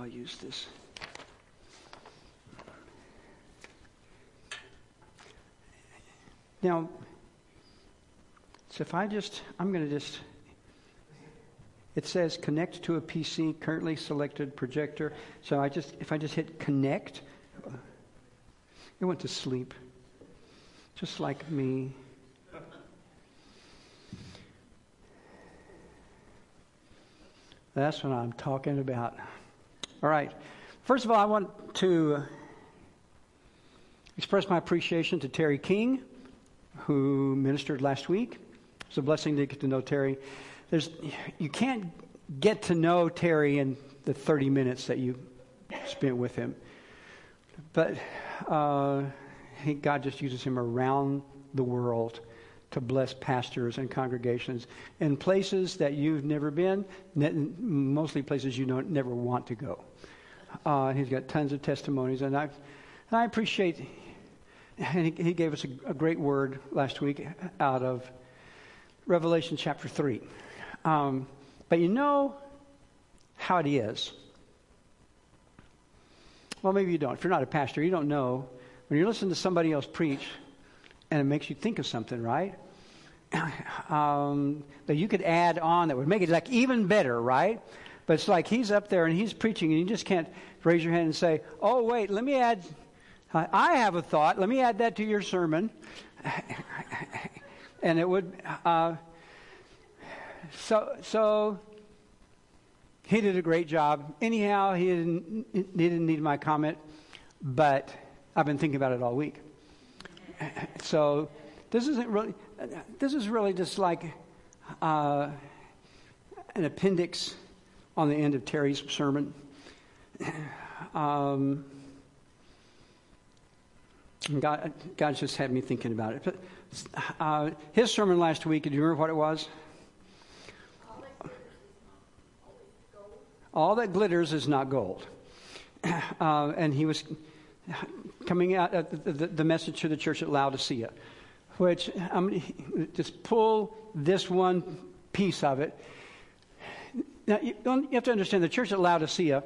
I'll use this. Now, so if I just, I'm going to just, it says connect to a PC, currently selected projector. So I just, if I just hit connect, it went to sleep, just like me. That's what I'm talking about. All right. First of all, I want to express my appreciation to Terry King, who ministered last week. It's a blessing to get to know Terry. There's, you can't get to know Terry in the 30 minutes that you spent with him. But uh, God just uses him around the world to bless pastors and congregations in places that you've never been, mostly places you don't never want to go. Uh, he's got tons of testimonies, and I, and I appreciate. And he, he gave us a, a, great word last week out of Revelation chapter three. Um, but you know how it is. Well, maybe you don't. If you're not a pastor, you don't know when you listen to somebody else preach and it makes you think of something, right? um, that you could add on that would make it like even better, right? But it's like he's up there and he's preaching, and you just can't raise your hand and say, "Oh, wait, let me add. I have a thought. Let me add that to your sermon." and it would. Uh, so so. He did a great job. Anyhow, he didn't, he didn't need my comment, but I've been thinking about it all week. So this isn't really, this is really just like uh, an appendix on the end of Terry's sermon. Um, God, God just had me thinking about it. But uh, his sermon last week, do you remember what it was? All that glitters is not gold. Uh, and he was coming out the, the, message to the church at Laodicea, which I'm going to just pull this one piece of it. Now, you, you have to understand the church at Laodicea.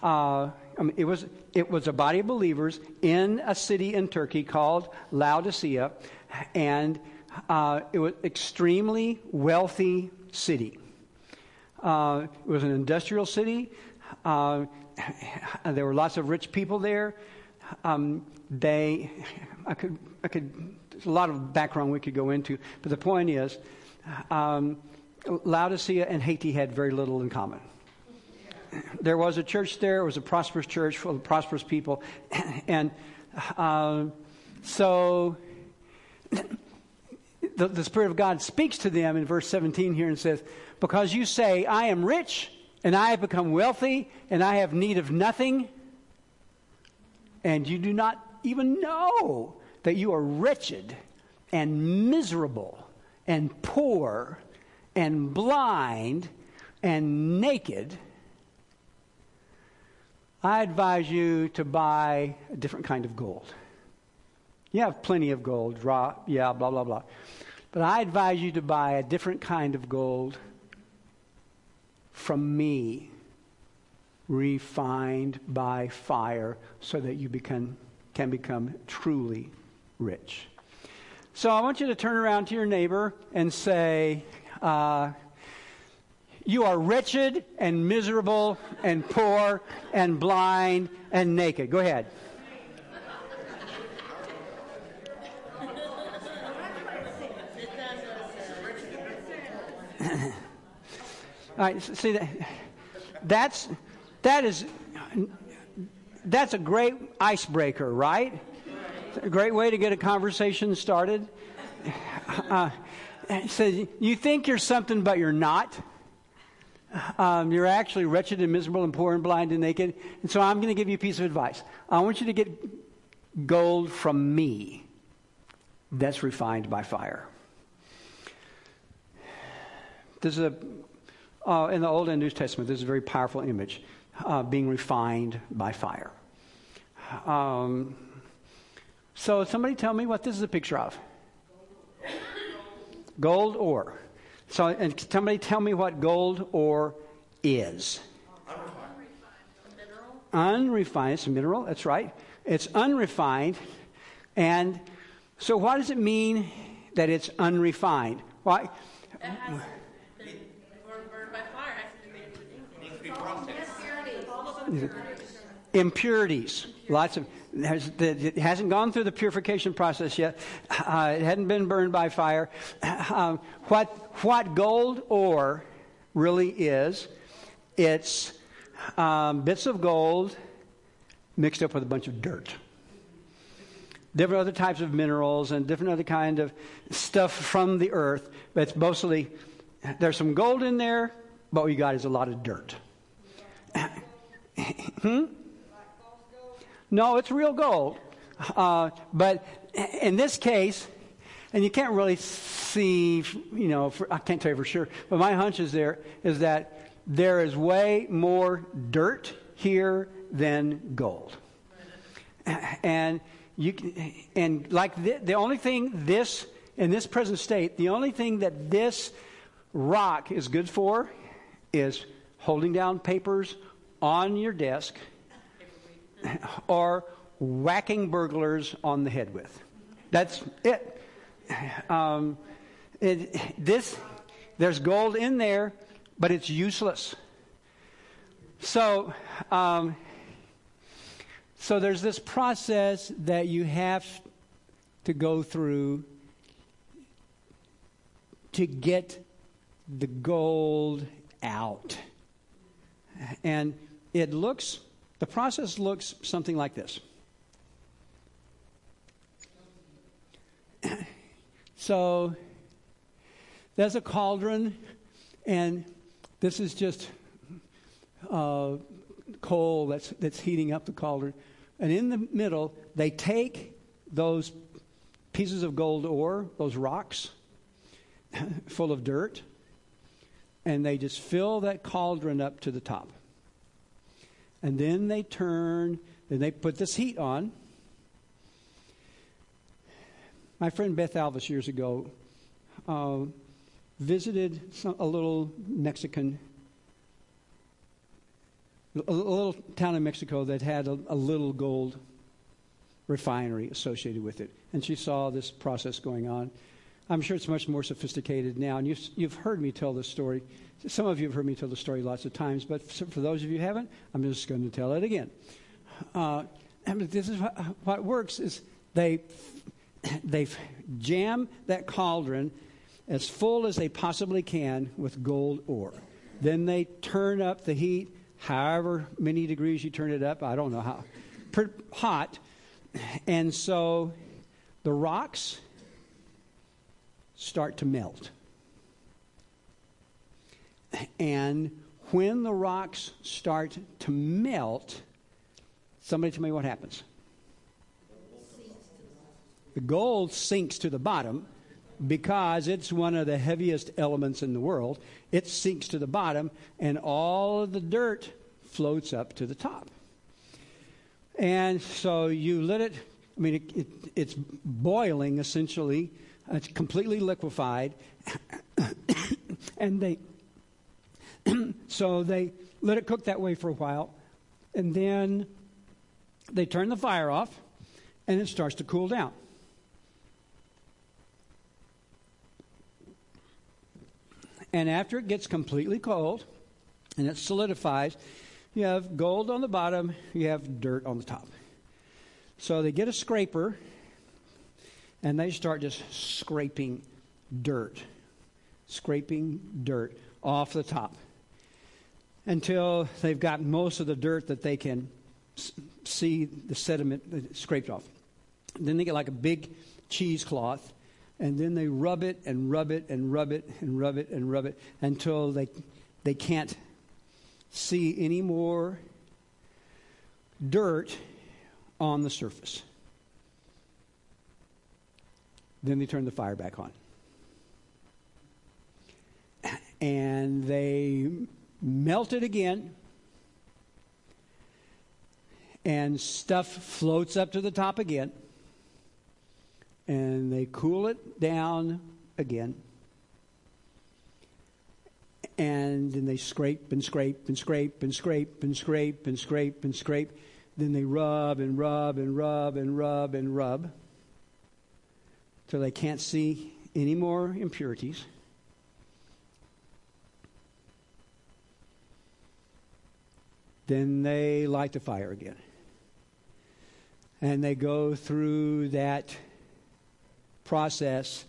Uh, I mean, it was it was a body of believers in a city in Turkey called Laodicea, and uh, it was extremely wealthy city. Uh, it was an industrial city. Uh, there were lots of rich people there um, they, I could, I could, there's a lot of background we could go into, but the point is, um, Laodicea and Haiti had very little in common. There was a church there, it was a prosperous church full of prosperous people, and uh, so the, the Spirit of God speaks to them in verse 17 here and says, Because you say, I am rich, and I have become wealthy, and I have need of nothing and you do not even know that you are wretched and miserable and poor and blind and naked, I advise you to buy a different kind of gold. You have plenty of gold, raw, yeah, blah, blah, blah. But I advise you to buy a different kind of gold from me refined by fire so that you become, can become truly rich. So I want you to turn around to your neighbor and say, uh, You are wretched and miserable and poor and blind and naked. Go ahead. All right, see that that's that is, that's a great icebreaker, right? A great way to get a conversation started. Uh, says, you think you're something, but you're not. Um, you're actually wretched and miserable and poor and blind and naked. And so I'm going to give you a piece of advice. I want you to get gold from me that's refined by fire. This is a, uh, in the Old and New Testament, this is a very powerful image uh, being refined by fire. Um, so, somebody tell me what this is a picture of. Gold ore. So, and somebody tell me what gold ore is. unrefined. It's a mineral, that's right. It's unrefined. And so, what does it mean that it's unrefined? Why? Impurities. Lots of it hasn't gone through the purification process yet. Uh, it hadn't been burned by fire. Um, what what gold ore really is? It's um, bits of gold mixed up with a bunch of dirt. Different other types of minerals and different other kind of stuff from the earth, but it's mostly there's some gold in there, but what you got is a lot of dirt. hmm? No, it's real gold. Uh, but in this case, and you can't really see, you know, for, I can't tell you for sure, but my hunch is there is that there is way more dirt here than gold. And you and like the, the only thing this in this present state, the only thing that this rock is good for is holding down papers on your desk or whacking burglars on the head with. That's it. Um, it this there's gold in there, but it's useless. So, um, so there's this process that you have to go through to get the gold out. And it looks, the process looks something like this. so there's a cauldron, and this is just uh, coal that's, that's heating up the cauldron. And in the middle, they take those pieces of gold ore, those rocks full of dirt, and they just fill that cauldron up to the top. And then they turn, and they put this heat on. My friend Beth Alvis years ago uh, visited some, a little Mexican, a little town in Mexico that had a, a little gold refinery associated with it. And she saw this process going on. I'm sure it's much more sophisticated now. And you've, you've heard me tell this story. Some of you have heard me tell the story lots of times, but for those of you who haven't, I'm just going to tell it again. Uh, this is what, what works is they they jam that cauldron as full as they possibly can with gold ore. Then they turn up the heat, however many degrees you turn it up. I don't know how hot, and so the rocks start to melt. And when the rocks start to melt, somebody tell me what happens. The gold sinks to the bottom because it's one of the heaviest elements in the world. It sinks to the bottom, and all of the dirt floats up to the top. And so you let it, I mean, it, it, it's boiling essentially Uh, it's completely liquefied. and they, so they let it cook that way for a while. And then they turn the fire off and it starts to cool down. And after it gets completely cold and it solidifies, you have gold on the bottom, you have dirt on the top. So they get a scraper and they start just scraping dirt, scraping dirt off the top until they've got most of the dirt that they can see the sediment scraped off. Then they get like a big cheesecloth, and then they rub it and rub it and rub it and rub it and rub it until they they can't see any more dirt on the surface. Then they turned the fire back on. And they melt it again. And stuff floats up to the top again. And they cool it down again. and then they scrape and scrape and scrape and scrape and scrape and scrape and scrape. Then they rub and rub and rub and rub and rub till they can't see any more impurities. Then they light the fire again. And they go through that process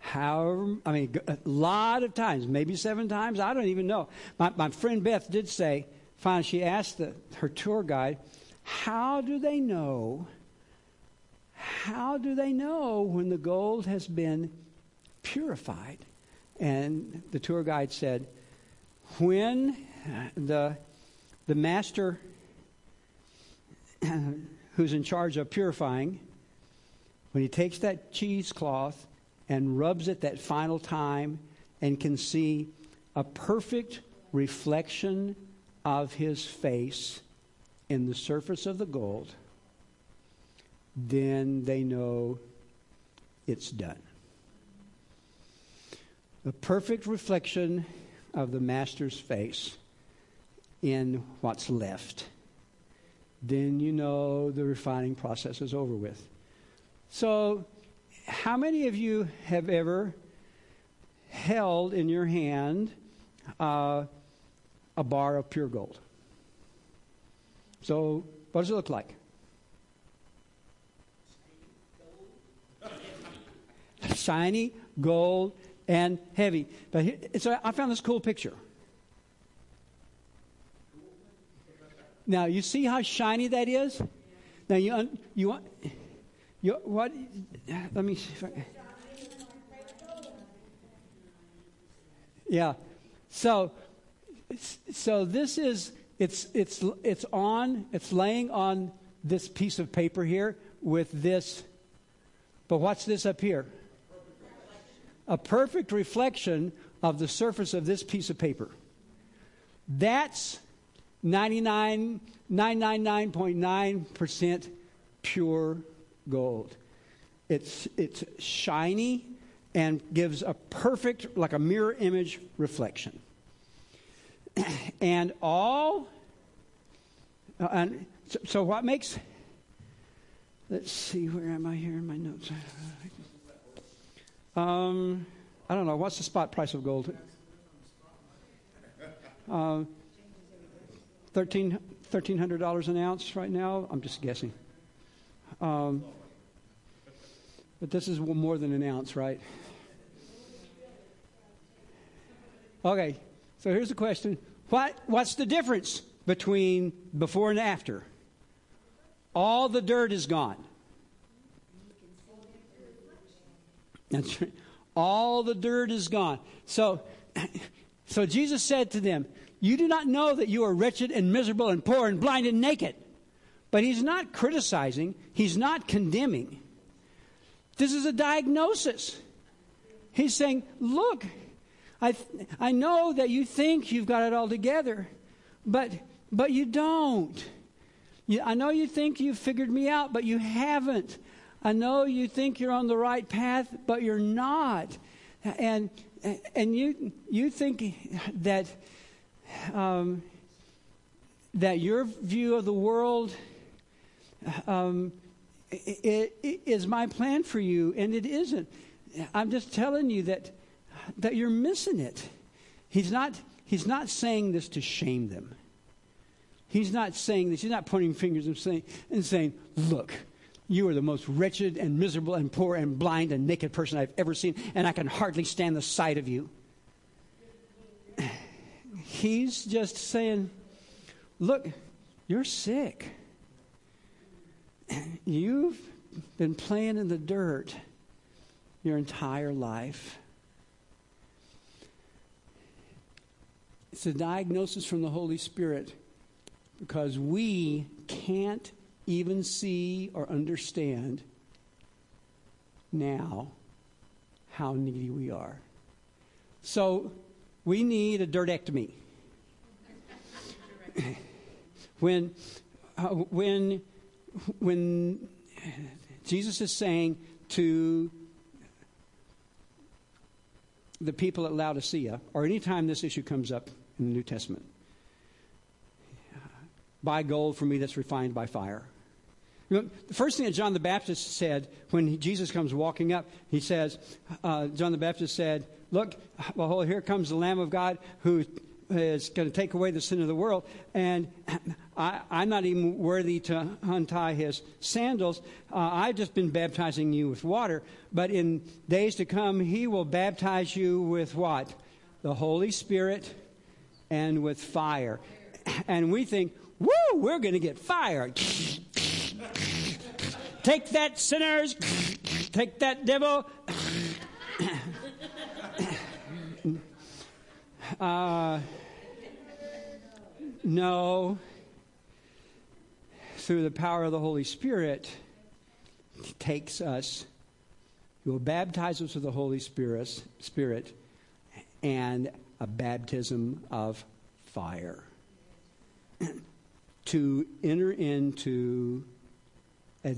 however, I mean, a lot of times, maybe seven times, I don't even know. My, my friend Beth did say, finally, she asked the, her tour guide, how do they know? How do they know when the gold has been purified? And the tour guide said, when uh, the, the master who's in charge of purifying, when he takes that cheesecloth and rubs it that final time and can see a perfect reflection of his face in the surface of the gold, then they know it's done. A perfect reflection of the master's face in what's left. Then you know the refining process is over with. So, how many of you have ever held in your hand uh, a bar of pure gold? So, what does it look like? Shiny, gold, and heavy. But here, so I found this cool picture. Now, you see how shiny that is? Now, you, you want. You, what? Let me see I. Yeah. So, so this is it's it's it's on it's laying on this piece of paper here with this. But what's this up here? A perfect reflection of the surface of this piece of paper. That's 99, 999.9% pure gold. It's, it's shiny and gives a perfect, like a mirror image reflection. and all, uh, and so, so, what makes, let's see, where am I here in my notes? Um, I don't know, what's the spot price of gold? Uh, $1,300 an ounce right now? I'm just guessing. Um, but this is more than an ounce, right? Okay, so here's the question what, What's the difference between before and after? All the dirt is gone. That's right. All the dirt is gone. So, so Jesus said to them, You do not know that you are wretched and miserable and poor and blind and naked. But he's not criticizing, he's not condemning. This is a diagnosis. He's saying, Look, I, I know that you think you've got it all together, but, but you don't. You, I know you think you've figured me out, but you haven't. I know you think you're on the right path, but you're not. And, and you, you think that, um, that your view of the world um, it, it is my plan for you, and it isn't. I'm just telling you that, that you're missing it. He's not, he's not saying this to shame them. He's not saying this. He's not pointing fingers and saying, and saying, Look, you are the most wretched and miserable and poor and blind and naked person I've ever seen, and I can hardly stand the sight of you. He's just saying, Look, you're sick. You've been playing in the dirt your entire life. It's a diagnosis from the Holy Spirit because we can't even see or understand now how needy we are. So we need a dirtectomy. when, uh, when when Jesus is saying to the people at Laodicea, or anytime this issue comes up in the New Testament, buy gold for me that's refined by fire. The first thing that John the Baptist said when Jesus comes walking up, he says, uh, John the Baptist said, Look, well, here comes the Lamb of God who is going to take away the sin of the world. And I, am not even worthy to untie his sandals. Uh, I've just been baptizing you with water. But in days to come, he will baptize you with what? The Holy Spirit and with fire. And we think, woo, we're going to get fire. Take that, sinners. Take that, devil. Uh, no. Through the power of the Holy Spirit, takes us, He will baptize us with the Holy Spirit, Spirit and a baptism of fire. to enter into a,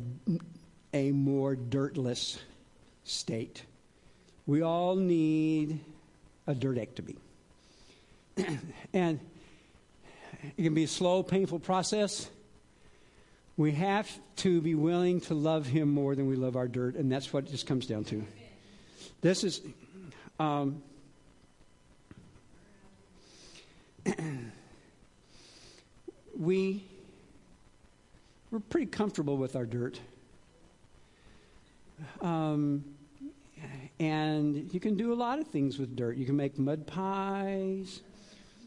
a more dirtless state. We all need a dirtectomy. and it can be a slow, painful process. We have to be willing to love Him more than we love our dirt, and that's what it just comes down to. This is. Um, we we're pretty comfortable with our dirt. Um, and you can do a lot of things with dirt. You can make mud pies.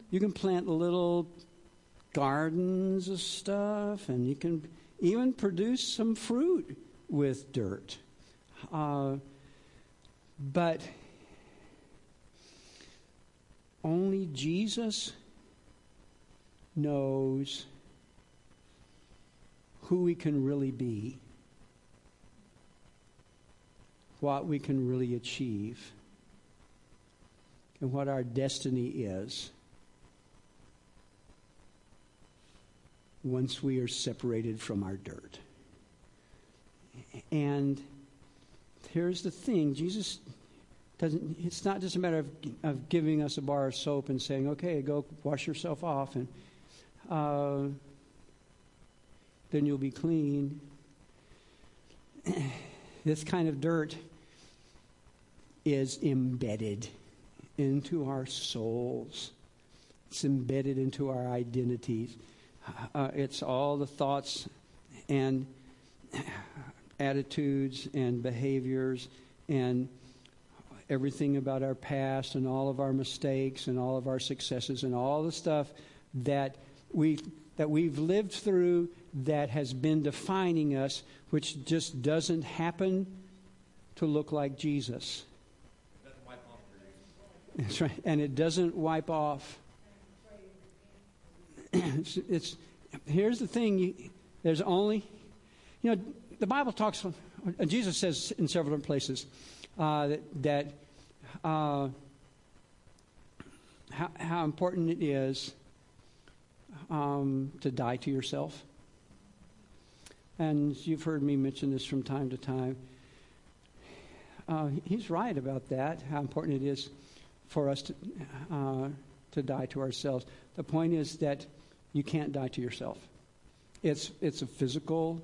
You can plant little gardens of stuff, and you can even produce some fruit with dirt. Uh, but only Jesus knows who we can really be, what we can really achieve, and what our destiny is. once we are separated from our dirt. And here's the thing Jesus doesn't, it's not just a matter of, of giving us a bar of soap and saying, okay, go wash yourself off and uh, then you'll be clean. this kind of dirt is embedded into our souls, it's embedded into our identities. Uh, it's all the thoughts and attitudes and behaviors and everything about our past and all of our mistakes and all of our successes and all the stuff that we that we've lived through that has been defining us which just doesn't happen to look like Jesus. That's right. And it doesn't wipe off it's, it's, here's the thing you, there's only, you know, the Bible talks, Jesus says in several different places uh, that, that uh, how, how important it is um, to die to yourself. And you've heard me mention this from time to time. Uh, he's right about that, how important it is for us to, uh, to die to ourselves. The point is that you can't die to yourself. It's, it's a physical,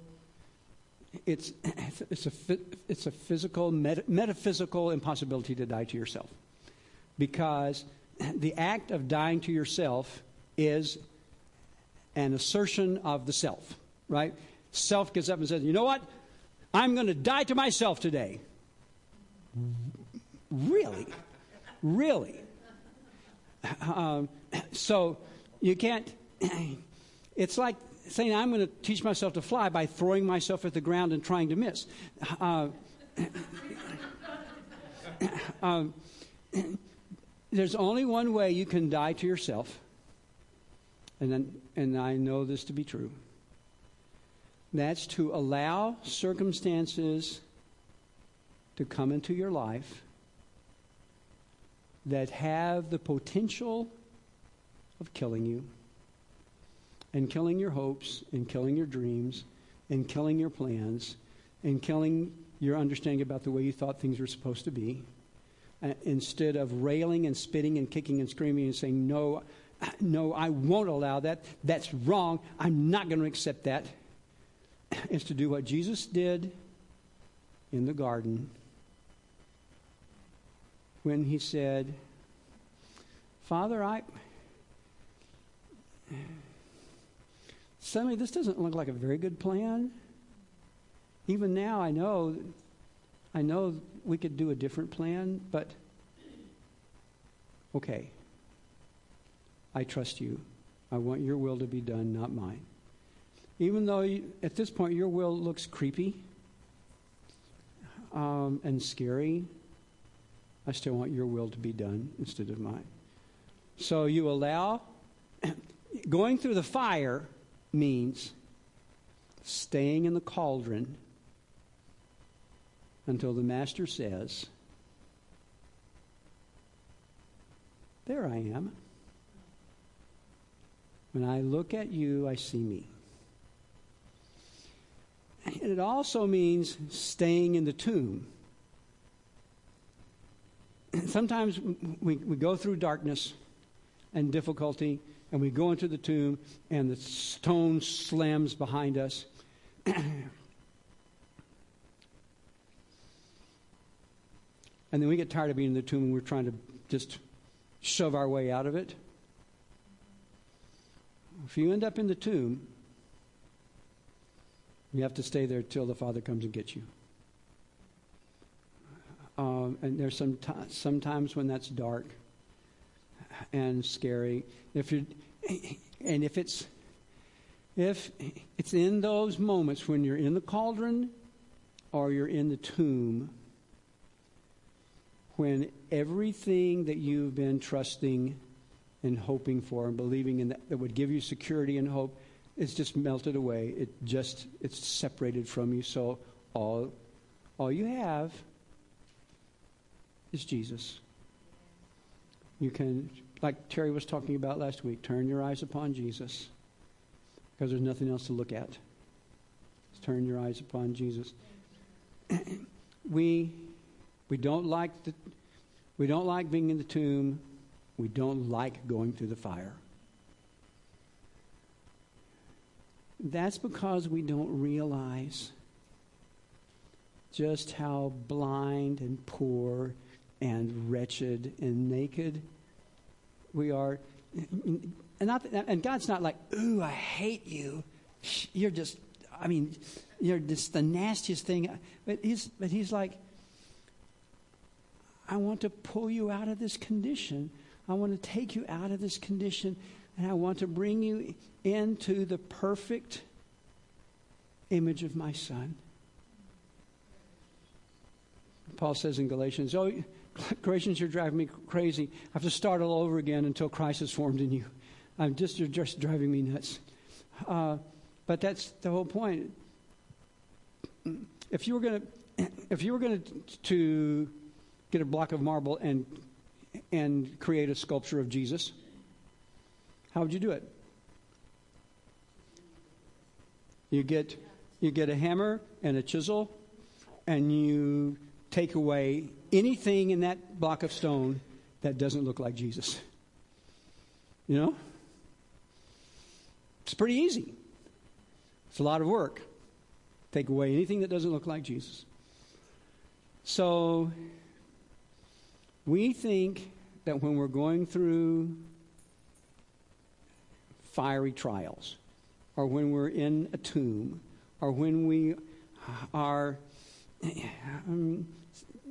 it's, it's, a, it's a physical, meta, metaphysical impossibility to die to yourself. Because the act of dying to yourself is an assertion of the self, right? Self gets up and says, you know what? I'm going to die to myself today. Really? Really? Um, so you can't it's like saying I'm going to teach myself to fly by throwing myself at the ground and trying to miss. Uh, um, there's only one way you can die to yourself, and and I know this to be true. That's to allow circumstances to come into your life that have the potential of killing you and killing your hopes and killing your dreams and killing your plans and killing your understanding about the way you thought things were supposed to be. uh, instead of railing and spitting and kicking and screaming and saying, No, no, I won't allow that. That's wrong. I'm not going to accept that. Is to do what Jesus did in the garden when he said, Father, I. Suddenly, this doesn't look like a very good plan. Even now, I know, I know we could do a different plan, but okay. I trust you. I want your will to be done, not mine. Even though you, at this point your will looks creepy um, and scary, I still want your will to be done instead of mine. So you allow, going through the fire means staying in the cauldron until the master says, There I am. When I look at you, I see me. And it also means staying in the tomb. Sometimes we, we go through darkness and difficulty, and we go into the tomb, and the stone slams behind us. and then we get tired of being in the tomb, and we're trying to just shove our way out of it. If you end up in the tomb, you have to stay there till the Father comes and gets you. Um, and there's some t- sometimes when that's dark and scary. If you and if it's if it's in those moments when you're in the cauldron or you're in the tomb, when everything that you've been trusting and hoping for and believing in that, that would give you security and hope it's just melted away. It just it's separated from you. So all all you have is jesus. You can like terry was talking about last week turn your eyes upon jesus because there's nothing else to look at. Just turn your eyes upon jesus. We we don't like the we don't like being in the tomb we don't like going through the fire. That's because we don't realize just how blind and poor and wretched and naked we are. And, not, and God's not like, ooh, I hate you. You're just, I mean, you're just the nastiest thing. But he's, but he's like, I want to pull you out of this condition I want to take you out of this condition and I want to bring you into the perfect image of my son. Paul says in Galatians, Oh, Galatians, you're driving me crazy. I have to start all over again until Christ is formed in you. I'm just, you're just driving me nuts. Uh, but that's the whole point. If you were going to, if you were going to to get a block of marble and and create a sculpture of Jesus, how would you do it? You get you get a hammer and a chisel and you take away anything in that block of stone that doesn't look like Jesus. You know? It's pretty easy. It's a lot of work. Take away anything that doesn't look like Jesus. So we think that when we're going through fiery trials, or when we're in a tomb, or when we are um,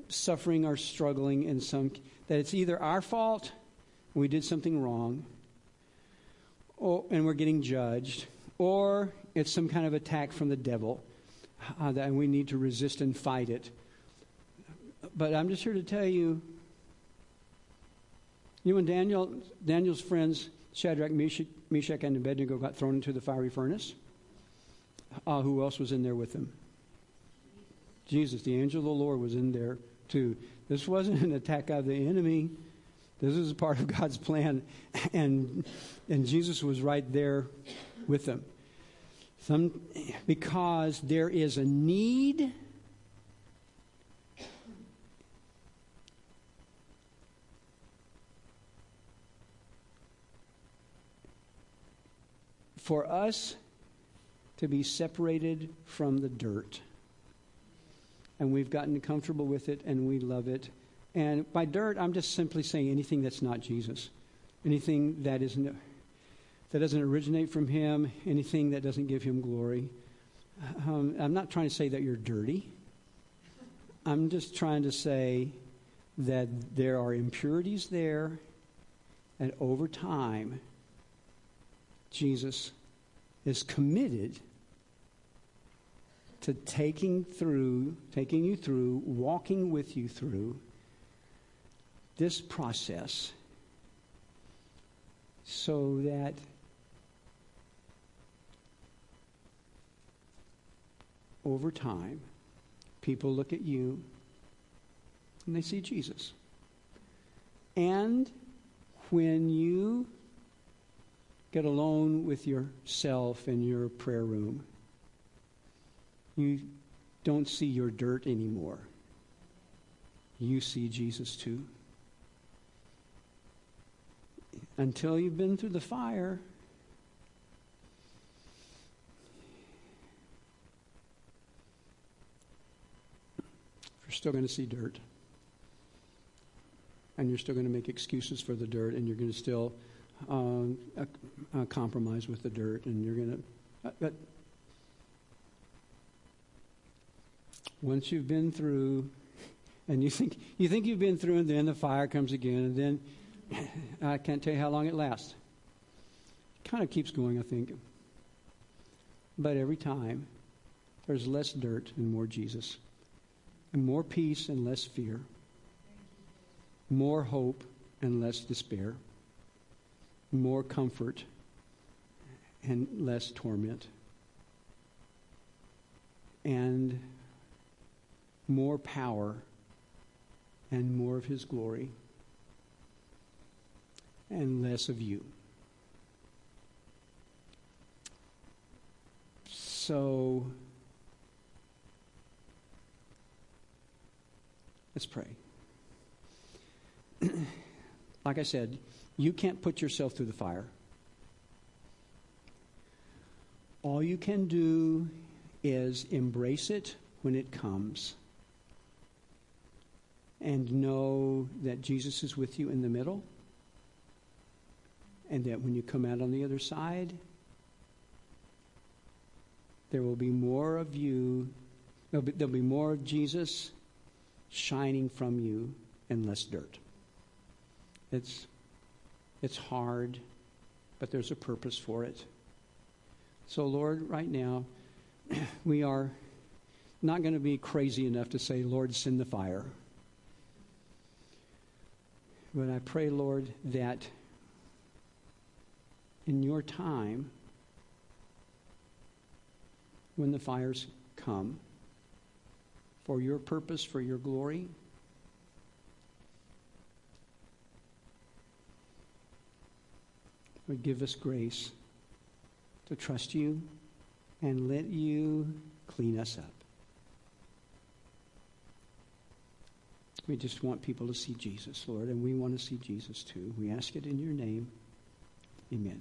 suffering or struggling in some, that it's either our fault, we did something wrong, or, and we're getting judged, or it's some kind of attack from the devil, uh, that we need to resist and fight it. But I'm just here to tell you you know, when Daniel, Daniel's friends, Shadrach, Meshach, Meshach, and Abednego, got thrown into the fiery furnace, uh, who else was in there with them? Jesus, the angel of the Lord, was in there too. This wasn't an attack of the enemy. This is part of God's plan, and and Jesus was right there with them. Some because there is a need for us to be separated from the dirt. And we've gotten comfortable with it and we love it. And by dirt, I'm just simply saying anything that's not Jesus, anything that isn't that doesn't originate from Him, anything that doesn't give Him glory. Um, I'm not trying to say that you're dirty. I'm just trying to say that there are impurities there, and over time, Jesus is committed to taking through, taking you through, walking with you through this process so that over time, people look at you and they see Jesus. And when you get alone with yourself in your prayer room, you don't see your dirt anymore. You see Jesus too. Until you've been through the fire, you're still going to see dirt. And you're still going to make excuses for the dirt, and you're going to still uh, uh, compromise with the dirt, and you're going to. Uh, but once you've been through, and you think you think you've been through, and then the fire comes again, and then I can't tell you how long it lasts. It kind of keeps going, I think. But every time, there's less dirt and more Jesus and more peace and less fear, more hope and less despair, more comfort and less torment, and more power and more of His glory, and less of you. So, Let's pray. like I said, you can't put yourself through the fire. All you can do is embrace it when it comes and know that Jesus is with you in the middle and that when you come out on the other side, there will be more of you, there'll be, there'll be more of Jesus shining from you and less dirt. It's, it's hard, but there's a purpose for it. So, Lord, right now, we are not going to be crazy enough to say, Lord, send the fire. But I pray, Lord, that in your time, when the fires come, for your purpose, for your glory. Give us grace to trust you and let you clean us up. We just want people to see Jesus, Lord, and we want to see Jesus too. We ask it in your name. Amen.